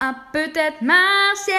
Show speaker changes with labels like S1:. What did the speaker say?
S1: a peut-être marcher.